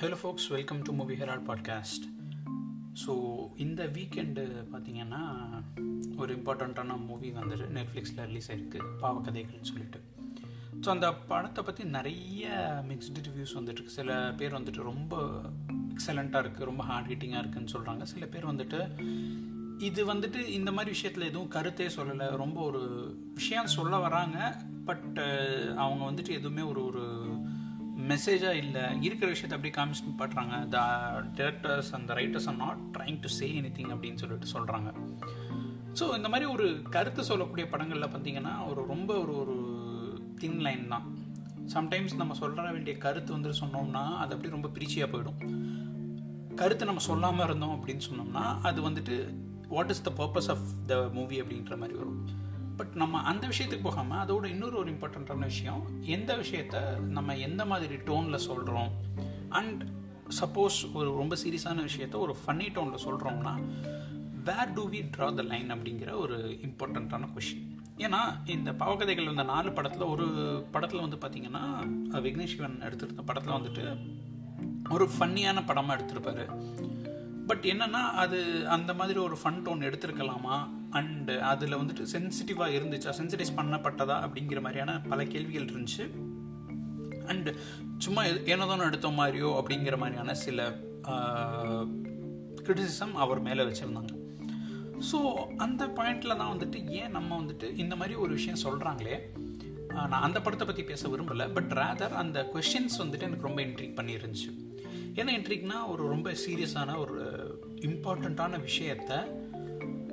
Hello folks welcome to movie herald podcast so இந்த weekend பார்த்தீங்கன்னா ஒரு இம்பார்ட்டண்ட்டான மூவி வந்துட்டு நெட்ஃப்ளிக்ஸில் ரிலீஸ் ஆயிருக்கு பாவக்கதைகள்னு சொல்லிட்டு. ஸோ அந்த படத்தை பற்றி நிறைய மிக்ஸ்டு ரிவ்யூஸ் வந்துட்டு சில பேர் வந்துட்டு ரொம்ப எக்ஸலண்ட்டாக இருக்குது ரொம்ப ஹார்ட் ஹிட்டிங்காக இருக்குதுன்னு சொல்கிறாங்க சில பேர் வந்துட்டு இது வந்துட்டு இந்த மாதிரி விஷயத்தில் எதுவும் கருத்தே சொல்லலை. ரொம்ப ஒரு விஷயம் சொல்ல வராங்க பட் அவங்க வந்துட்டு எதுவுமே ஒரு ஒரு மெசேஜாக இல்லை இருக்கிற விஷயத்தை அப்படியே காமிச்சு பண்ணுறாங்க த டிரெக்டர்ஸ் அந்த writers are not trying to say anything அப்படின்னு சொல்லிட்டு சொல்கிறாங்க ஸோ இந்த மாதிரி ஒரு கருத்து சொல்லக்கூடிய படங்களில் பார்த்தீங்கன்னா ஒரு ரொம்ப ஒரு ஒரு தின் லைன் தான். சம்டைம்ஸ் நம்ம சொல்ல வேண்டிய கருத்து வந்து சொன்னோம்னா அது அப்படியே ரொம்ப பிரிச்சியாக போயிடும். கருத்து நம்ம சொல்லாமல் இருந்தோம் அப்படின்னு சொன்னோம்னா அது வந்துட்டு what is the purpose of the movie அப்படின்ற மாதிரி வரும். பட் நம்ம அந்த விஷயத்துக்கு போகாமல் அதோட இன்னொரு ஒரு இம்பார்ட்டண்ட்டான விஷயம் எந்த விஷயத்த நம்ம எந்த மாதிரி டோனில் சொல்கிறோம் அண்ட் சப்போஸ் ஒரு ரொம்ப சீரியஸான விஷயத்த ஒரு ஃபன்னி டோனில் சொல்கிறோம்னா where do we draw the line அப்படிங்கிற ஒரு இம்பார்ட்டண்ட்டான கொஷின் ஏன்னா இந்த பாவகதைகள் வந்த நாலு படத்தில் ஒரு படத்தில் வந்து பார்த்திங்கன்னா விக்னேஷ் சிவன் எடுத்திருந்த படத்தில் வந்துட்டு ஒரு ஃபன்னியான படமாக எடுத்திருப்பாரு. பட் என்னன்னா அது அந்த மாதிரி ஒரு ஃபன் டோன் எடுத்திருக்கலாமா? அண்டு uh, அதில் வந்துட்டு சென்சிட்டிவாக இருந்துச்சா சென்சிடைஸ் பண்ணப்பட்டதா அப்படிங்கிற மாதிரியான பல கேள்விகள் இருந்துச்சு. அண்டு சும்மா ஏனோதானோ எடுத்த மாதிரியோ அப்படிங்கிற மாதிரியான சில கிரிட்டிசிசம் அவர் மேலே வச்சுருந்தாங்க. ஸோ அந்த பாயிண்டில் தான் வந்துட்டு ஏன் நம்ம வந்துட்டு இந்த மாதிரி ஒரு விஷயம் சொல்கிறாங்களே நான் அந்த படத்தை பற்றி பேச விரும்பலை பட் ரேதர் அந்த கொஷின்ஸ் வந்துட்டு எனக்கு ரொம்ப இன்ட்ரிக் பண்ணியிருந்துச்சு என்ன இன்ட்ரிக்னா ஒரு ரொம்ப சீரியஸான ஒரு இம்பார்ட்டண்ட்டான விஷயத்த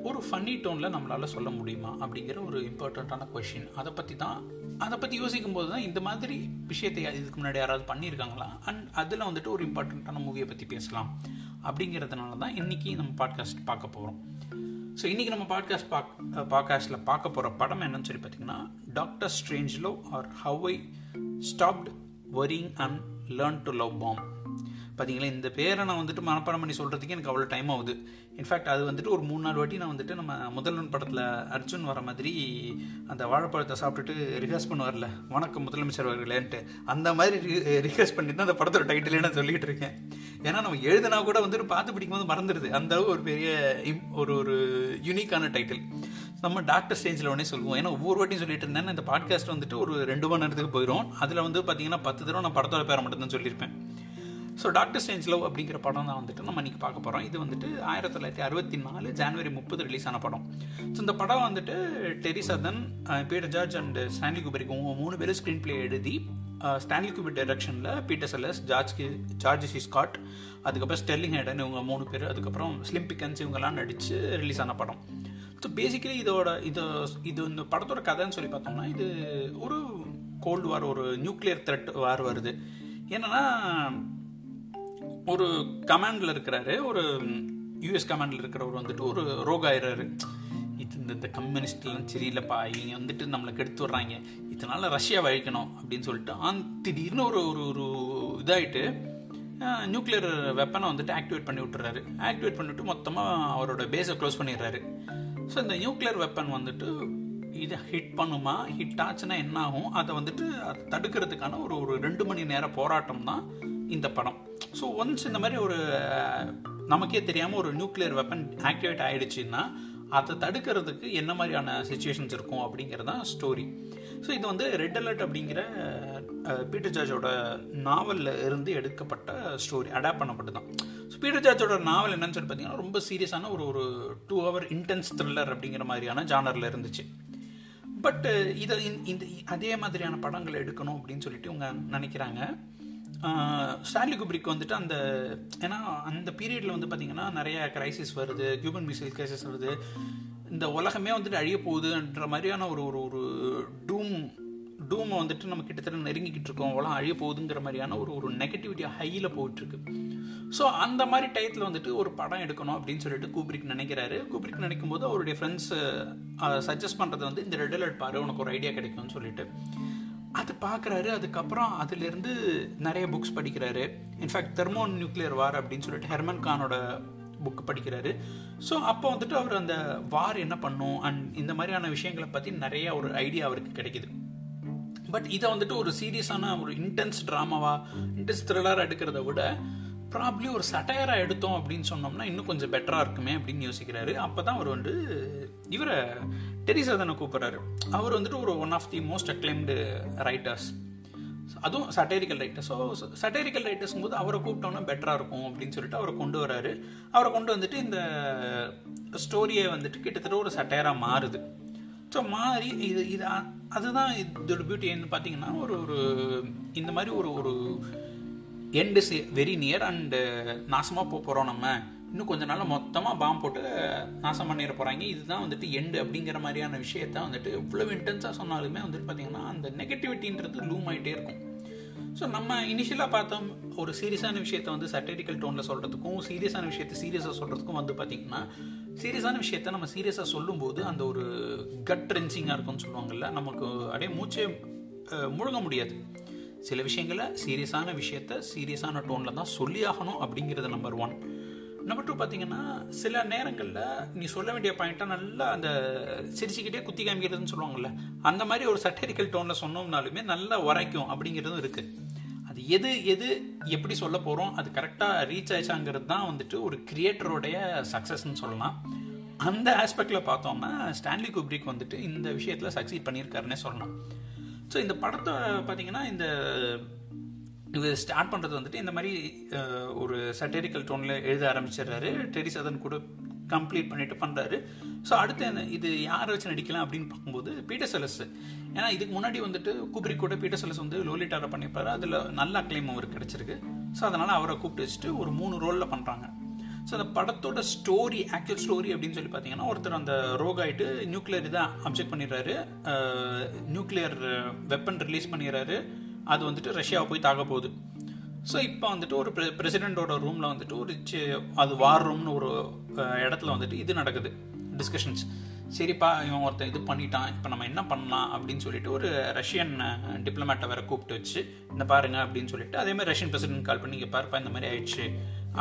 ஒரு ஃபன்னி டோனில் நம்மளால் சொல்ல முடியுமா அப்படிங்கிற ஒரு இம்பார்ட்டண்ட்டான கொஷின் அதை பற்றி தான் அதை பற்றி யோசிக்கும் போது தான் இந்த மாதிரி விஷயத்தை இதுக்கு முன்னாடி யாராவது பண்ணியிருக்காங்களா? அண்ட் அதில் வந்துட்டு ஒரு இம்பார்ட்டண்ட்டான மூவியை பற்றி பேசலாம் அப்படிங்கிறதுனால தான் இன்றைக்கி நம்ம பாட்காஸ்ட் பார்க்க போகிறோம் ஸோ இன்றைக்கி நம்ம பாட்காஸ்ட் பாக் பாட்காஸ்ட்டில் பார்க்க போகிற படம் என்னன்னு சொல்லி பார்த்தீங்கன்னா doctor Strangelove or how I stopped worrying and learn to love bomb பார்த்தீங்களா இந்த பேரை நான் வந்துட்டு மனப்பாடம் பண்ணி சொல்கிறதுக்கு எனக்கு அவ்வளோ டைம் ஆகுது. இன்ஃபேக்ட் அது வந்துட்டு ஒரு மூணு நாலு வாட்டி நான் வந்துட்டு நம்ம முதல்வன் படத்தில் அர்ஜுன் வர மாதிரி அந்த வாழைப்பழத்தை சாப்பிட்டுட்டு ரிஹர்ஸ் பண்ணுவார்ல வணக்கம் முதலமைச்சர் அவர்களேன்ட்டு அந்த மாதிரி ரிஹர்ஸ் பண்ணி தான் அந்த படத்தோட டைட்டிலே நான் சொல்லிகிட்டு இருக்கேன். ஏன்னா நம்ம எழுதினா கூட வந்துட்டு பார்த்து பிடிக்கும்போது மறந்துடுது. அந்த அளவு ஒரு பெரிய ஒரு ஒரு யூனிக்கான டைட்டில் நம்ம டாக்டர் ஸ்டேஜில் உடனே சொல்லுவோம். ஏன்னா ஒவ்வொரு வாட்டியும் சொல்லிட்டு இருந்தேன். இந்த பாட்காஸ்ட் வந்துட்டு ஒரு ரெண்டு மணி நேரத்துக்கு போயிடும் அதில் வந்து பார்த்தீங்கன்னா பத்து தடவை நான் படத்தோட பேரை மட்டும் தான் சொல்லியிருப்பேன். ஸோ டாக்டர் ஸ்டேஞ்ச் லவ் அப்படிங்கிற படம் தான் வந்துட்டு நம்ம இன்றைக்கி பார்க்க போகிறோம் இது வந்துட்டு ஆயிரத்தி தொள்ளாயிரத்தி அறுபத்தி நாலு ஜான்வரி முப்பது ரிலீஸ் ஆன படம். ஸோ இந்த படம் வந்துட்டு Terry Southern Peter George and Stanley Kubrick மூணு பேரும் ஸ்க்ரீன் பிளே எழுதி ஸ்டான்லி குபர் டைரக்ஷனில் Peter Sellers George George C Scott அதுக்கப்புறம் ஸ்டெர்லிங் ஹேடன் இவங்க மூணு பேர் அதுக்கப்புறம் ஸ்லிம் பிக்கன்ஸ் இவங்கெல்லாம் நடித்து ரிலீஸ் ஆன படம். ஸோ பேசிக்கலி இதோட இது இது இந்த படத்தோட கதைன்னு சொல்லி பார்த்தோம்னா இது ஒரு கோல்டு வார் ஒரு நியூக்ளியர் த்ரெட் வார் வருது. என்னன்னா ஒரு கமாண்டில் இருக்கிறாரு ஒரு யூஎஸ் கமாண்டில் இருக்கிறவர் வந்துட்டு ஒரு ரோகாயிறாரு. இது இந்த இந்த கம்யூனிஸ்ட்லாம் சரியில்லைப்பா இவங்க வந்துட்டு நம்மளை கெடுத்து விட்றாங்க. இதனால ரஷ்யா அழிக்கணும் அப்படின்னு சொல்லிட்டு ஆன் திடீர்னு ஒரு ஒரு ஒரு இதாகிட்டு நியூக்ளியர் வெப்பனை வந்துட்டு ஆக்டிவேட் பண்ணி விட்டுறாரு. ஆக்டிவேட் பண்ணிவிட்டு மொத்தமாக அவரோட பேஸை க்ளோஸ் பண்ணிடுறாரு. ஸோ இந்த நியூக்ளியர் வெப்பன் வந்துட்டு இதை ஹிட் பண்ணுமா? ஹிட் ஆச்சுன்னா என்ன ஆகும் அதை வந்துட்டு தடுக்கிறதுக்கான ஒரு ஒரு ரெண்டு மணி நேர போராட்டம் தான் இந்த படம். ஸோ ஒன்ஸ் இந்த மாதிரி ஒரு நமக்கே தெரியாமல் ஒரு நியூக்ளியர் வெப்பன் ஆக்டிவேட் ஆகிடுச்சின்னா அதை தடுக்கிறதுக்கு என்ன மாதிரியான சுச்சுவேஷன்ஸ் இருக்கும் அப்படிங்கிறது தான் ஸ்டோரி ஸோ இது வந்து ரெட் அலர்ட் அப்படிங்கிற பீட்டர் ஜார்ஜோட நாவலில் இருந்து எடுக்கப்பட்ட ஸ்டோரி அடாப்ட் பண்ணப்பட்டு தான் ஸோ பீட்டர் ஜார்ஜோட நாவல் என்னன்னு சொல்லி பார்த்தீங்கன்னா ரொம்ப சீரியஸான ஒரு ஒரு டூ ஹவர் இன்டென்ஸ் த்ரில்லர் அப்படிங்கிற மாதிரியான ஜானரில் இருந்துச்சு. பட்டு uh, இதை இந்த அதே மாதிரியான படங்கள் எடுக்கணும் அப்படின்னு சொல்லிட்டு இவங்க நினைக்கிறாங்க. ஸ்டான்லி குப்ரிக் வந்துட்டு அந்த ஏன்னா அந்த பீரியடில் வந்து பார்த்திங்கன்னா நிறைய கிரைசிஸ் வருது கியூபன் மிசைல் கிரைசிஸ் வருது. இந்த உலகமே வந்துட்டு அழிய போகுதுன்ற மாதிரியான ஒரு ஒரு ஒரு டூம் டூமை வந்துட்டு நம்ம கிட்டத்தட்ட நெருங்கிக்கிட்டு இருக்கோம். உலகம் அழிய போகுதுங்கிற மாதிரியான ஒரு ஒரு நெகட்டிவிட்டி ஹையில் போயிட்டுருக்கு. ஸோ அந்த மாதிரி டயத்தில் வந்துட்டு ஒரு படம் எடுக்கணும் அப்படின்னு சொல்லிட்டு கூப்ரிக் நினைக்கிறாரு. கூப்ரிக் நினைக்கும் போது அவருடைய ஃப்ரெண்ட்ஸ் சஜஸ்ட் பண்ணுறது வந்து இந்த ரெட் அலர்ட் பாரு உனக்கு ஒரு ஐடியா கிடைக்கும்னு சொல்லிட்டு. அது பார்க்குறாரு அதுக்கப்புறம் அதுலேருந்து நிறைய புக்ஸ் படிக்கிறாரு. இன்ஃபேக்ட் தெர்மோன் நியூக்ளியர் வார் அப்படின்னு சொல்லிட்டு ஹெர்மன் கானோட புக் படிக்கிறாரு. ஸோ அப்போ வந்துட்டு அவர் அந்த வார் என்ன பண்ணும்? அண்ட் இந்த மாதிரியான விஷயங்களை பற்றி நிறைய ஒரு ஐடியா அவருக்கு கிடைக்குது. பட் இதை வந்துட்டு ஒரு சீரியஸான ஒரு இன்டென்ஸ் ட்ராமாவா இன்டென்ஸ் த்ரில்லராக எடுக்கிறத விட ப்ராப்ளி ஒரு சட்டையராக எடுத்தோம் அப்படின்னு சொன்னோம்னா இன்னும் கொஞ்சம் பெட்டராக இருக்குமே அப்படின்னு யோசிக்கிறாரு. அப்போ தான் அவர் வந்து இவரை டெரிசாதனை கூப்பிட்றாரு. அவர் வந்துட்டு ஒரு one of the most acclaimed writers அதுவும் சட்டேரிக்கல் ரைட்டர்ஸ் ஸோ சட்டேரிக்கல் ரைட்டர்ஸும் போது அவரை கூப்பிட்டோன்னா பெட்டராக இருக்கும் அப்படின்னு சொல்லிட்டு அவரை கொண்டு வராரு. அவரை கொண்டு வந்துட்டு இந்த ஸ்டோரியை வந்துட்டு கிட்டத்தட்ட ஒரு சட்டையராக மாறுது. ஸோ மாறி இது இது அதுதான் இதோட பியூட்டி என்ன பார்த்தீங்கன்னா ஒரு ஒரு இந்த மாதிரி ஒரு ஒரு எண்டு வெரி நியர் அண்டு நாசமாக போக போகிறோம் நம்ம. இன்னும் கொஞ்ச நாள் மொத்தமாக பாம்பு போட்டு uh, நாசம் பண்ணிட போகிறாங்க இதுதான் வந்துட்டு எண்டு அப்படிங்கிற மாதிரியான விஷயத்த வந்துட்டு இவ்வளோ இன்டென்ஸாக சொன்னாலுமே வந்துட்டு பார்த்தீங்கன்னா அந்த நெகட்டிவிட்டின்றது லூம் ஆகிட்டே இருக்கும். ஸோ நம்ம இனிஷியலாக பார்த்தோம் ஒரு சீரியஸான விஷயத்த வந்து சட்டரிக்கல் டோனில் சொல்கிறதுக்கும் சீரியஸான விஷயத்த சீரியஸாக சொல்கிறதுக்கும் வந்து பார்த்திங்கன்னா சீரியஸான விஷயத்த நம்ம சீரியஸாக சொல்லும்போது அந்த ஒரு கட் ரென்சிங்காக இருக்கும்னு சொல்லுவாங்கல்ல நமக்கு அப்படியே மூச்சே முழுங்க முடியாது. சில விஷயங்களை சீரியஸான விஷயத்த சீரியஸான டோனில் தான் சொல்லி ஆகணும் அப்படிங்கிறது நம்பர் ஒன் நம்பர் டூ பார்த்தீங்கன்னா சில நேரங்களில் நீ சொல்ல வேண்டிய பாயிண்ட்டாக நல்லா அந்த சிரிச்சுக்கிட்டே குத்தி காமிக்கிறதுன்னு சொல்லுவாங்கல்ல அந்த மாதிரி ஒரு சட்டரிக்கல் டோனில் சொன்னோம்னாலுமே நல்லா உரைக்கும் அப்படிங்கிறதும் இருக்குது அது எது எது எப்படி சொல்ல போகிறோம் அது கரெக்டாக ரீச் ஆயிடுச்சாங்கிறது தான் வந்துட்டு ஒரு கிரியேட்டருடைய சக்ஸஸ்ன்னு சொல்லலாம். அந்த ஆஸ்பெக்டில் பார்த்தோம்னா ஸ்டான்லி குப்ரிக் வந்துட்டு இந்த விஷயத்தில் சக்சீட் பண்ணியிருக்காருன்னே சொல்லலாம். ஸோ இந்த படத்தை பார்த்தீங்கன்னா இந்த இது ஸ்டார்ட் பண்ணுறது வந்துட்டு இந்த மாதிரி ஒரு சட்டரிக்கல் டோனில் எழுத ஆரம்பிச்சிடுறாரு. டெரிசதன் கூட கம்ப்ளீட் பண்ணிட்டு பண்ணுறாரு ஸோ அடுத்து இது யாரை வச்சு நடிக்கலாம் அப்படின்னு பார்க்கும்போது பீட்டர் செலஸ் ஏன்னா இதுக்கு முன்னாடி வந்துட்டு கூப்பிரி கூட பீட்டர் செலஸ் வந்து லோலிட்டாரை பண்ணியிருப்பாரு அதில் நல்ல அக்ளைம் அவருக்கு கிடச்சிருக்கு. ஸோ அதனால் அவரை கூப்பிட்டு வச்சுட்டு ஒரு மூணு ரோலில் பண்ணுறாங்க ஸோ அந்த படத்தோட ஸ்டோரி ஆக்சுவல் ஸ்டோரி அப்படின்னு சொல்லி பார்த்தீங்கன்னா ஒருத்தர் அந்த ரோக் ஆகிட்டு நியூக்ளியர் இதை அப்ஜெக்ட் பண்ணிடுறாரு. நியூக்ளியர் வெப்பன் ரிலீஸ் பண்ணிடுறாரு. அது வந்துட்டு ரஷ்யாவை போய் தாக்க போகுது. ஸோ இப்போ வந்துட்டு ஒரு பிரசிடென்ட்டோட ரூமில் வந்துட்டு ஒரு அது வார் ரூம்னு ஒரு இடத்துல வந்துட்டு இது நடக்குது. டிஸ்கஷன்ஸ் சரிப்பா இவன் ஒருத்தன் இது பண்ணிட்டான் இப்போ நம்ம என்ன பண்ணலாம் அப்படின்னு சொல்லிட்டு ஒரு ரஷ்யன் டிப்ளமேட்டை வேற கூப்பிட்டு வச்சு இந்த பாருங்க அப்படின்னு சொல்லிட்டு அதே மாதிரி ரஷ்யன் பிரசிடென்ட் கால் பண்ணி இங்கே பாருப்பா இந்த மாதிரி ஆயிடுச்சு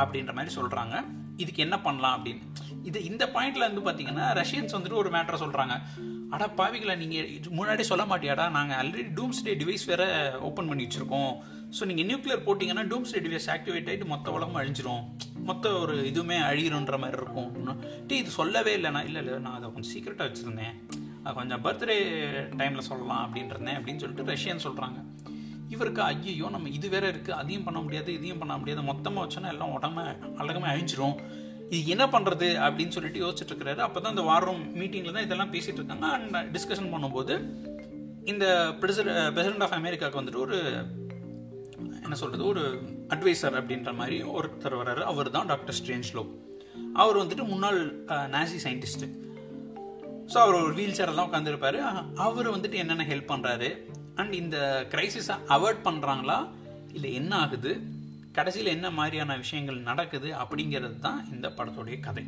அப்படின்ற மாதிரி சொல்கிறாங்க இதுக்கு என்ன பண்ணலாம் அப்படின்னு. இது இந்த பாயிண்ட்ல வந்து பார்த்தீங்கன்னா ரஷ்யன்ஸ் வந்துட்டு ஒரு மேட்டரை சொல்கிறாங்க அடா பாவிகளை நீங்கள் முன்னாடி சொல்ல மாட்டியாடா? நாங்கள் ஆல்ரெடி டூம்ஸ் டே டிவைஸ் வேற ஓப்பன் பண்ணி வச்சுருக்கோம். ஸோ நீங்கள் நியூக்ளியர் போட்டிங்கன்னா டூம்ஸ்டே டிவைஸ் ஆக்டிவேட் ஆகிட்டு மொத்த உலகம் அழிஞ்சிரும். மொத்த ஒரு இதுவுமே அழியிருன்ற மாதிரி இருக்கும். டீ இது சொல்லவே இல்லைண்ணா இல்லை இல்லை நான் அதை கொஞ்சம் சீக்கிரட்டாக வச்சுருந்தேன். அது கொஞ்சம் பர்த்டே டைமில் சொல்லலாம் அப்படின்றேன் அப்படின்னு சொல்லிட்டு ரஷ்யன் சொல்கிறாங்க இவருக்கு ஐயோ நம்ம இது வேற இருக்குது அதையும் பண்ண முடியாது இதையும் பண்ண முடியாது. மொத்தமாக வச்சோன்னா எல்லாம் உடம்பு அழகமே அழிஞ்சிரும். இது என்ன பண்ணுறது அப்படின்னு சொல்லிட்டு யோசிச்சுட்டு இருக்கிறாரு. அப்போ தான் இந்த வாரம் மீட்டிங்கில் தான் இதெல்லாம் பேசிகிட்டு இருக்காங்க. அண்ட் டிஸ்கஷன் பண்ணும்போது இந்த பிரசிட பிரசிடென்ட் ஆஃப் அமெரிக்காவுக்கு வந்துட்டு ஒரு என்ன சொல்கிறது ஒரு அட்வைசர் அப்படின்ற மாதிரி ஒருத்தர் வர்றாரு. அவர் தான் டாக்டர் ஸ்ட்ரேஞ்ச்லோ அவர் வந்துட்டு முன்னாள் நாசி சயின்டிஸ்ட்டு ஸோ அவர் ஒரு வீல் சேரெல்லாம் உட்காந்துருப்பாரு அவர் வந்துட்டு என்னென்ன ஹெல்ப் பண்ணுறாரு அண்ட் இந்த கிரைசிஸை அவாய்ட் பண்ணுறாங்களா இல்லை என்ன ஆகுது? கடைசியில் என்ன மாதிரியான விஷயங்கள் நடக்குது? அப்படிங்கிறது தான் இந்த படத்துடைய கதை.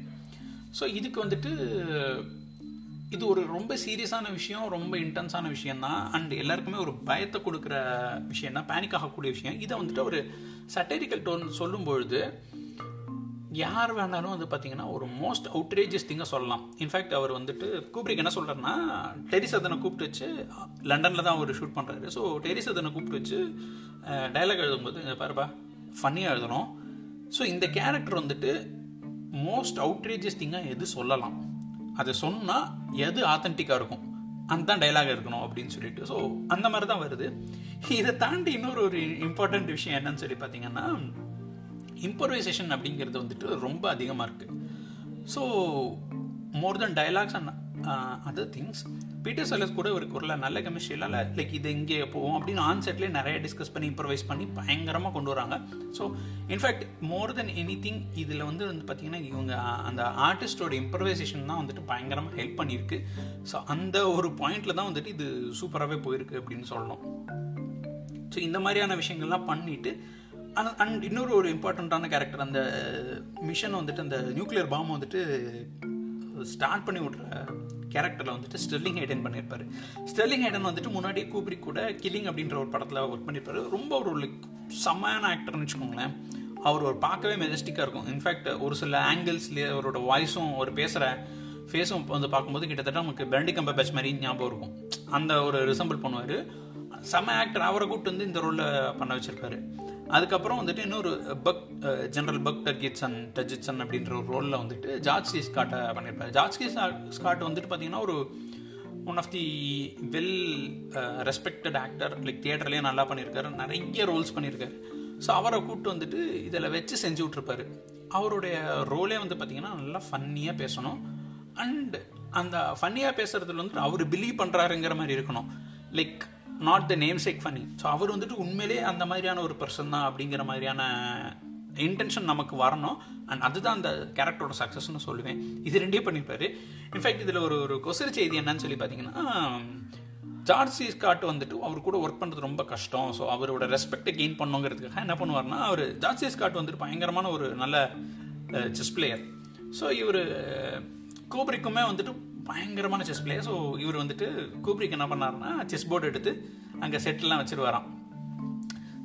ஸோ இதுக்கு வந்துட்டு இது ஒரு ரொம்ப சீரியஸான விஷயம் ரொம்ப இன்டென்ஸான விஷயம் தான் அண்ட் எல்லாருக்குமே ஒரு பயத்தை கொடுக்குற விஷயம் தான் பேனிக் ஆகக்கூடிய விஷயம். இதை வந்துட்டு ஒரு சட்டரிக்கல் டோன் சொல்லும் பொழுது யார் வேணாலும் வந்து பார்த்தீங்கன்னா ஒரு மோஸ்ட் அவுட்ரேஜஸ் திங்கை சொல்லலாம். இன்ஃபேக்ட் அவர் வந்துட்டு கூப்பிரிக்கு என்ன சொல்கிறாருன்னா டெரிசதனை கூப்பிட்டு வச்சு லண்டனில் தான் அவர் ஷூட் பண்ணுறாரு ஸோ டெரிசதனை கூப்பிட்டு வச்சு டைலாக் எழுதும்போது பாருப்பா ஃபன்னியாக எழுதணும். ஸோ இந்த கேரக்டர் வந்துட்டு மோஸ்ட் அவுட்ரேஜஸ் திங்காக எது சொல்லலாம்? அதை சொன்னால் எது ஆத்தென்டிக்காக இருக்கும்? அந்த டைலாக் இருக்கணும் அப்படின்னு சொல்லிட்டு. ஸோ அந்த மாதிரி தான் வருது. இதை தாண்டி இன்னொரு ஒரு இம்பார்ட்டண்ட் விஷயம் என்னன்னு சொல்லி பார்த்தீங்கன்னா இம்ப்ரவைசேஷன் அப்படிங்கிறது வந்துட்டு ரொம்ப அதிகமாக இருக்குது so more than dialogues and other things Peter Sellers கூட ஒரு நல்ல நல்ல இல்லை. லைக் இது இங்கே போவோம் அப்படின்னு ஆன்செட்லேயே நிறைய டிஸ்கஸ் பண்ணி இம்ப்ரவைஸ் பண்ணி பயங்கரமாக கொண்டு வராங்க. So in fact more than anything இதில் வந்து வந்து பார்த்தீங்கன்னா இவங்க அந்த ஆர்டிஸ்டோட இம்ப்ரவைசேஷன் தான் வந்துட்டு பயங்கரமாக ஹெல்ப் பண்ணியிருக்கு. ஸோ அந்த ஒரு பாயிண்டில் தான் வந்துட்டு இது சூப்பராகவே போயிருக்கு அப்படின்னு சொல்லணும். ஸோ இந்த மாதிரியான விஷயங்கள்லாம் பண்ணிட்டு அண்ட் இன்னொரு ஒரு இம்பார்ட்டண்ட்டான கேரக்டர் அந்த மிஷன் வந்துட்டு அந்த நியூக்ளியர் பாம் வந்துட்டு ஸ்டார்ட் பண்ணி விட்ற கேரக்டரில் வந்துட்டு ஸ்டெர்லிங் ஹைடன் பண்ணியிருப்பார். ஸ்டெர்லிங் ஹைடன் வந்துட்டு முன்னாடியே கூப்பிரி கூட கில்லிங் அப்படின்ற ஒரு படத்தில் ஒர்க் பண்ணியிருப்பாரு. ரொம்ப ஒரு லைக் செம்மையான ஆக்டர்னு வச்சுக்கோங்களேன். அவர் ஒரு பார்க்கவே மெஜஸ்டிக்காக இருக்கும். இன்ஃபேக்ட் ஒரு சில ஆங்கிள்ஸ்லேயே அவரோட வாய்ஸும் ஒரு பேசுகிற ஃபேஸும் வந்து பார்க்கும்போது கிட்டத்தட்ட நமக்கு பிரண்டி கம்ப பேட்ச் மாதிரி ஞாபகம் இருக்கும். அந்த ஒரு ரிசம்பிள் பண்ணுவார். செம்ம ஆக்டர் அவரை கூப்பிட்டு வந்து இந்த ரோலில் பண்ண வச்சிருப்பாரு. அதுக்கப்புறம் வந்துட்டு இன்னொரு Buck general Buck Turgidson Turgidson அப்படின்ற ஒரு ரோலில் வந்துட்டு ஜார்ஜ் சி ஸ்காட்டை பண்ணியிருப்பார் ஜார்ஜ் சி ஸ்காட் வந்துட்டு பார்த்தீங்கன்னா ஒரு one of the well respected actor like தியேட்டர்லேயே நல்லா பண்ணியிருக்காரு நிறைய ரோல்ஸ் பண்ணியிருக்காரு ஸோ அவரை கூப்பிட்டு வந்துட்டு இதில் வச்சு செஞ்சு விட்ருப்பாரு அவருடைய ரோலே வந்து பார்த்தீங்கன்னா நல்லா ஃபன்னியாக பேசணும். அண்ட் அந்த ஃபன்னியாக பேசுறதுல வந்துட்டு அவர் பிலீவ் பண்ணுறாருங்கிற மாதிரி இருக்கணும். Like not the namesake funny so அவர் வந்துட்டு உண்மையிலே அந்த மாதிரியான ஒரு பர்சன் தான் அப்படிங்கிற மாதிரியான இன்டென்ஷன் நமக்கு வரணும். அண்ட் அதுதான் அந்த கேரக்டரோட சக்ஸஸ்னு சொல்லுவேன். இது ரெண்டே பண்ணியிருப்பாரு இன்ஃபேக்ட் இதில் ஒரு ஒரு கொசரி செய்தி என்னன்னு சொல்லி பார்த்தீங்கன்னா ஜார்ஜ் சி ஸ்காட் வந்துட்டு அவர் கூட ஒர்க் பண்ணுறது ரொம்ப கஷ்டம். ஸோ அவரோட ரெஸ்பெக்டை கெயின் பண்ணுங்கிறதுக்காக என்ன பண்ணுவார்னா அவர் ஜார்ஜ் சி ஸ்காட் வந்துட்டு பயங்கரமான ஒரு நல்ல செஸ் பிளேயர் ஸோ இவர் கோப்ரிக்குமே வந்துட்டு பயங்கரமான செஸ் பிளேயர் ஸோ இவர் வந்துட்டு கூப்ரிக் என்ன பண்ணாருன்னா செஸ் போர்டு எடுத்து அங்கே செட்டிலாம் வச்சுருவாராம்.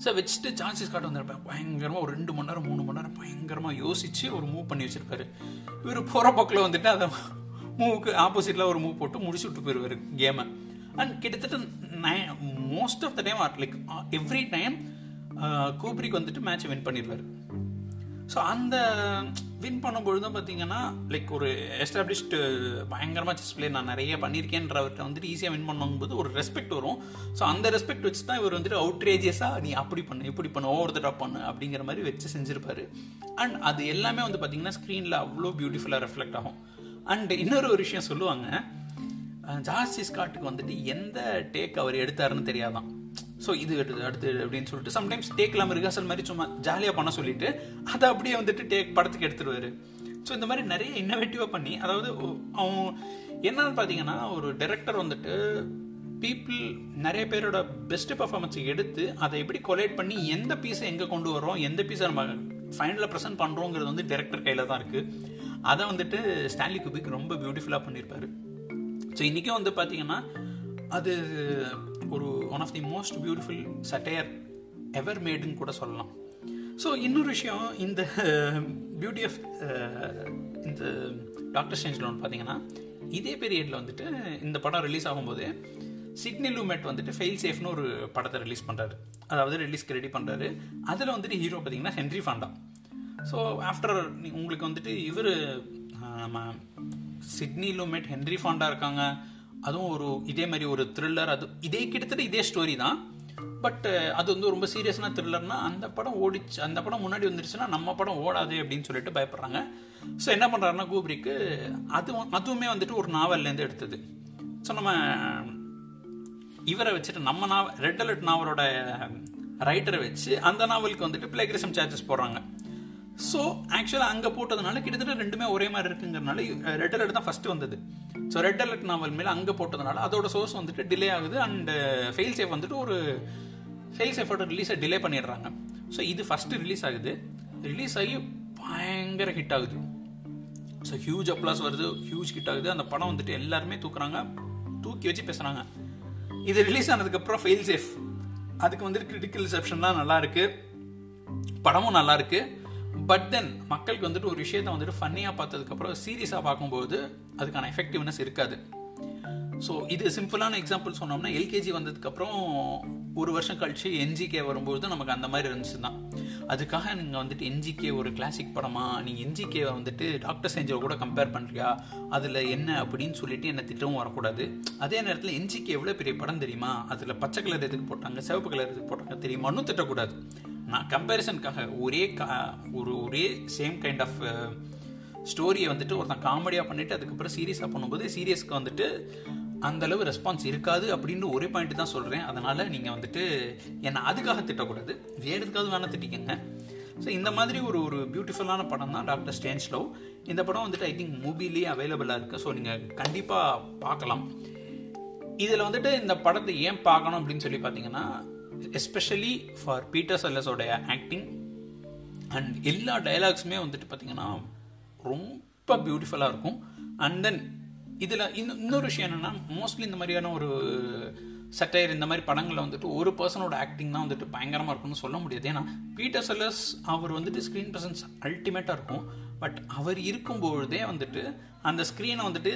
ஸோ வச்சுட்டு சான்சஸ் காட்ட வந்திருப்பேன். பயங்கரமாக ஒரு ரெண்டு மணி நேரம் மூணு மணி நேரம் பயங்கரமாக யோசித்து ஒரு மூவ் பண்ணி வச்சுருப்பாரு. இவர் போகிற பக்கில் வந்துட்டு அதை மூவுக்கு ஆப்போசிட்டில் ஒரு மூவ் போட்டு முடிச்சு விட்டு போயிடுவார் கேமை அண்ட் கிட்டத்தட்ட நை most of the time or like every time Kubrick வந்துட்டு மேட்ச் வின் பண்ணிடுவார் ஸோ அந்த வின் பண்ணும்பொழுது பார்த்தீங்கன்னா லைக் ஒரு எஸ்டாப்ளிஷ்டு பயங்கரமாக செஸ் பிளே நான் நிறைய பண்ணியிருக்கேன்றவர்கிட்ட வந்துட்டு ஈஸியாக வின் பண்ணும்போது ஒரு ரெஸ்பெக்ட் வரும். ஸோ அந்த ரெஸ்பெக்ட் வச்சு தான் இவர் வந்துட்டு அவுட்ரேஜியஸாக நீ அப்படி பண்ணு இப்படி பண்ணு ஓவர் த டாப் பண்ணு அப்படிங்கிற மாதிரி வச்சு செஞ்சுருப்பார். அண்ட் அது எல்லாமே வந்து பார்த்தீங்கன்னா ஸ்க்ரீனில் அவ்வளோ பியூட்டிஃபுல்லாக ரெஃப்ளெக்ட் ஆகும். அண்ட் இன்னொரு ஒரு விஷயம் சொல்லுவாங்க ஜாஸ்தி ஸ்காட்டுக்கு வந்துட்டு எந்த டேக் அவர் எடுத்தாருன்னு தெரியாதான். ஸோ இது அடுத்து அடுத்து அப்படின்னு சொல்லிட்டு சம்டைம்ஸ் டேக் ரிஹர்சல் மாதிரி சும்மா ஜாலியாக பண்ண சொல்லிட்டு அதை அப்படியே வந்துட்டு டேக் படத்துக்கு எடுத்துருவாரு. ஸோ இந்த மாதிரி நிறைய இன்னோவேட்டிவாக பண்ணி அதாவது அவன் என்னன்னு பார்த்தீங்கன்னா ஒரு டைரக்டர் வந்துட்டு பீப்புள் நிறைய பேரோட பெஸ்ட் பர்ஃபார்மன்ஸை எடுத்து அதை எப்படி கொலேட் பண்ணி எந்த பீஸை எங்கே கொண்டு வரோம் எந்த பீஸை நம்ம ஃபைனலில் ப்ரெசென்ட் பண்ணுறோங்கிறது வந்து டேரக்டர் கையில் தான் இருக்குது அதை வந்துட்டு ஸ்டான்லி குபிக் ரொம்ப பியூட்டிஃபுல்லாக பண்ணியிருப்பாரு ஸோ இன்றைக்கும் வந்து பார்த்தீங்கன்னா அது ஒரு one of the most beautiful satire ever மேடுன்னு கூட சொல்லலாம். ஸோ இன்னொரு விஷயம் இந்த uh, பியூட்டி ஆஃப் uh, இந்த டாக்டர் ஸ்டேஞ்சில் ஒன்று பார்த்தீங்கன்னா இதே பீரியடில் வந்துட்டு இந்த படம் ரிலீஸ் ஆகும்போது சிட்னி லூமெட் வந்துட்டு ஃபெயில் சேஃப்னு ஒரு படத்தை ரிலீஸ் பண்ணுறாரு அதாவது ரிலீஸ்க்கு ரெடி பண்ணுறாரு அதில் வந்துட்டு ஹீரோ பார்த்தீங்கன்னா ஹென்ரி ஃபாண்டா ஸோ ஆஃப்டர் உங்களுக்கு வந்துட்டு இவர் நம்ம சிட்னி லூமெட் ஹென்ரி ஃபாண்டா இருக்காங்க. அதுவும் ஒரு இதே மாதிரி ஒரு த்ரில்லர் அது இதே கிட்டத்தட்ட இதே ஸ்டோரி தான். பட் அது வந்து ரொம்ப சீரியஸான த்ரில்லர்னா அந்த படம் ஓடிச்சு அந்த படம் முன்னாடி வந்துருச்சுன்னா நம்ம படம் ஓடாது அப்படின்னு சொல்லிட்டு பயப்படுறாங்க. ஸோ என்ன பண்ணுறாருன்னா கூப்ரிக்கு அதுவும் அதுவுமே வந்துட்டு ஒரு நாவல்லேருந்து எடுத்தது. ஸோ நம்ம இவரை வச்சுட்டு நம்ம நாவல் ரெட் அலர்ட் நாவலோட ரைட்டரை வச்சு அந்த நாவலுக்கு வந்துட்டு பிளேகிரிசம் சார்ஜஸ் போடுறாங்க. ஸோ ஆக்சுவலாக அங்கே போட்டதுனால கிட்டத்தட்ட ரெண்டுமே ஒரே மாதிரி இருக்குங்கிறனால ரெட் அலர்ட் தான் ஃபஸ்ட்டு வந்தது. ஸோ ரெட் அலர்ட் நாவல் மேலே அங்கே போட்டதுனால அதோட சோர்ஸ் வந்துட்டு டிலே ஆகுது அண்ட் ஃபெயில் சேஃப் வந்துட்டு ஒரு ஃபெயில் சேஃபோட ரிலீஸை டிலே பண்ணிடுறாங்க. ஸோ இது ஃபஸ்ட்டு ரிலீஸ் ஆகுது. ரிலீஸ் ஆகி பயங்கர ஹிட் ஆகுது. ஸோ ஹியூஜ் அப்ளாஸ் வருது. ஹியூஜ் ஹிட் ஆகுது. அந்த படம் வந்துட்டு எல்லாருமே தூக்குறாங்க. தூக்கி வச்சு பேசுகிறாங்க இது ரிலீஸ் ஆனதுக்கப்புறம் ஃபெயில் சேஃப் அதுக்கு வந்துட்டு கிரிட்டிக்கல் ரிசப்ஷன்லாம் நல்லா இருக்குது படமும் நல்லா இருக்குது பட் தென் மக்களுக்கு வந்துட்டு ஒரு விஷயத்த வந்துட்டு ஃபன்னியாக பார்த்ததுக்கப்புறம் சீரியஸாக பார்க்கும்போது அதுக்கான எஃபெக்டிவ்னஸ் இருக்காது. ஸோ இது சிம்பிளான எக்ஸாம்பிள் சொன்னோம்னா எல்கேஜி வந்ததுக்கப்புறம் ஒரு வருஷம் கழிச்சு என்ஜிகே வரும்போது நமக்கு அந்த மாதிரி இருந்துச்சு தான் அதுக்காக நீங்கள் வந்துட்டு என்ஜிகே ஒரு கிளாசிக் படமா நீங்கள் என்ஜிகேவை வந்துட்டு டாக்டர் செஞ்சோ கூட கம்பேர் பண்ணுறியா அதில் என்ன அப்படின்னு சொல்லிட்டு என்ன திட்டமும் வரக்கூடாது. அதே நேரத்தில் என்ஜிகே எவ்வளோ பெரிய படம் தெரியுமா? அதில் பச்சை கலர் எதுக்கு போட்டாங்க சிவப்பு கலர் எதுக்கு போட்டாங்க தெரியுமான்னு திட்டக்கூடாது. நான் கம்பேரிசனுக்காக ஒரே கா ஒரு ஒரே சேம் கைண்ட் ஆஃப் ஸ்டோரியை வந்துட்டு ஒருத்தன் காமெடியாக பண்ணிட்டு அதுக்கப்புறம் சீரியஸாக பண்ணும்போது சீரியஸ்க்கு வந்துட்டு அந்தளவு ரெஸ்பான்ஸ் இருக்காது அப்படின்னு ஒரே பாயிண்ட் தான் சொல்கிறேன் அதனால் நீங்கள் வந்துட்டு என்னை அதுக்காக திட்டக்கூடாது. வேறு எதுக்காவது வேணால் திட்டிக்கங்க. ஸோ இந்த மாதிரி ஒரு ஒரு பியூட்டிஃபுல்லான படம் தான் டாக்டர் ஸ்டேஞ்ச் லவ் இந்த படம் வந்துட்டு ஐ திங்க் மூவிலேயே அவைலபிளாக இருக்குது ஸோ நீங்கள் கண்டிப்பாக பார்க்கலாம். இதில் வந்துட்டு இந்த படத்தை ஏன் பார்க்கணும் அப்படின்னு சொல்லி பார்த்தீங்கன்னா எஸ்பெஷலி ஃபார் பீட்டர் சல்லஸோடைய ஆக்டிங் அண்ட் எல்லா டைலாக்ஸுமே வந்துட்டு பார்த்தீங்கன்னா ரொம்ப பியூட்டிஃபுல்லாக இருக்கும். அண்ட் தென் இதில் இன்னும் இன்னொரு விஷயம் என்னென்னா மோஸ்ட்லி இந்த மாதிரியான ஒரு சட்டையர் இந்த மாதிரி படங்களில் வந்துட்டு ஒரு பர்சனோட ஆக்டிங் தான் வந்துட்டு பயங்கரமாக இருக்கும்னு சொல்ல முடியாது. ஏன்னா பீட்டர் செல்லர்ஸ் அவர் வந்துட்டு ஸ்க்ரீன் ப்ரெசன்ஸ் அல்டிமேட்டாக இருக்கும். பட் அவர் இருக்கும்பொழுதே வந்துட்டு அந்த ஸ்க்ரீனை வந்துட்டு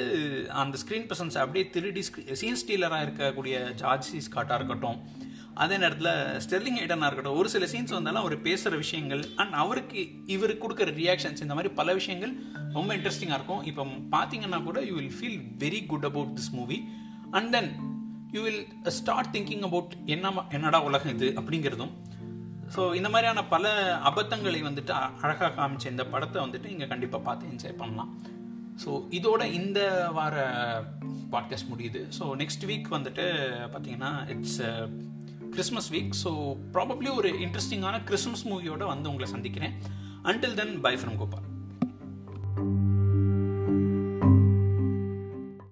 அந்த ஸ்க்ரீன் ப்ரெசன்ஸ் அப்படியே திருடி சீன் ஸ்டீலராக இருக்கக்கூடிய ஜார்ஜ் சீஸ்காட்டாக இருக்கட்டும் அதே நேரத்தில் ஸ்டெர்லிங் ஐடனாக இருக்கட்டும் ஒரு சில சீன்ஸ் வந்தாலும் அவர் பேசுகிற விஷயங்கள் அண்ட் அவருக்கு இவருக்கு கொடுக்குற ரியாக்ஷன்ஸ் இந்த மாதிரி பல விஷயங்கள் ரொம்ப இன்ட்ரெஸ்டிங்காக இருக்கும். இப்போ பார்த்தீங்கன்னா கூட you will feel very good about this movie and then you will start thinking about என்ன என்னடா உலகம் இது அப்படிங்கிறதும். ஸோ இந்த மாதிரியான பல அபத்தங்களை வந்துட்டு அழகாக காமிச்ச இந்த படத்தை வந்துட்டு நீங்கள் கண்டிப்பாக பார்த்து என்ஜாய் பண்ணலாம். ஸோ இதோட இந்த வார பாட்காஸ்ட் முடியுது. ஸோ நெக்ஸ்ட் வீக் வந்துட்டு பார்த்தீங்கன்னா it's Christmas week so probably ஒரு இன்ட்ரெஸ்டிங்கான கிறிஸ்மஸ் மூவியோட வந்து உங்களை சந்திக்கிறேன். Until then bye from Gopal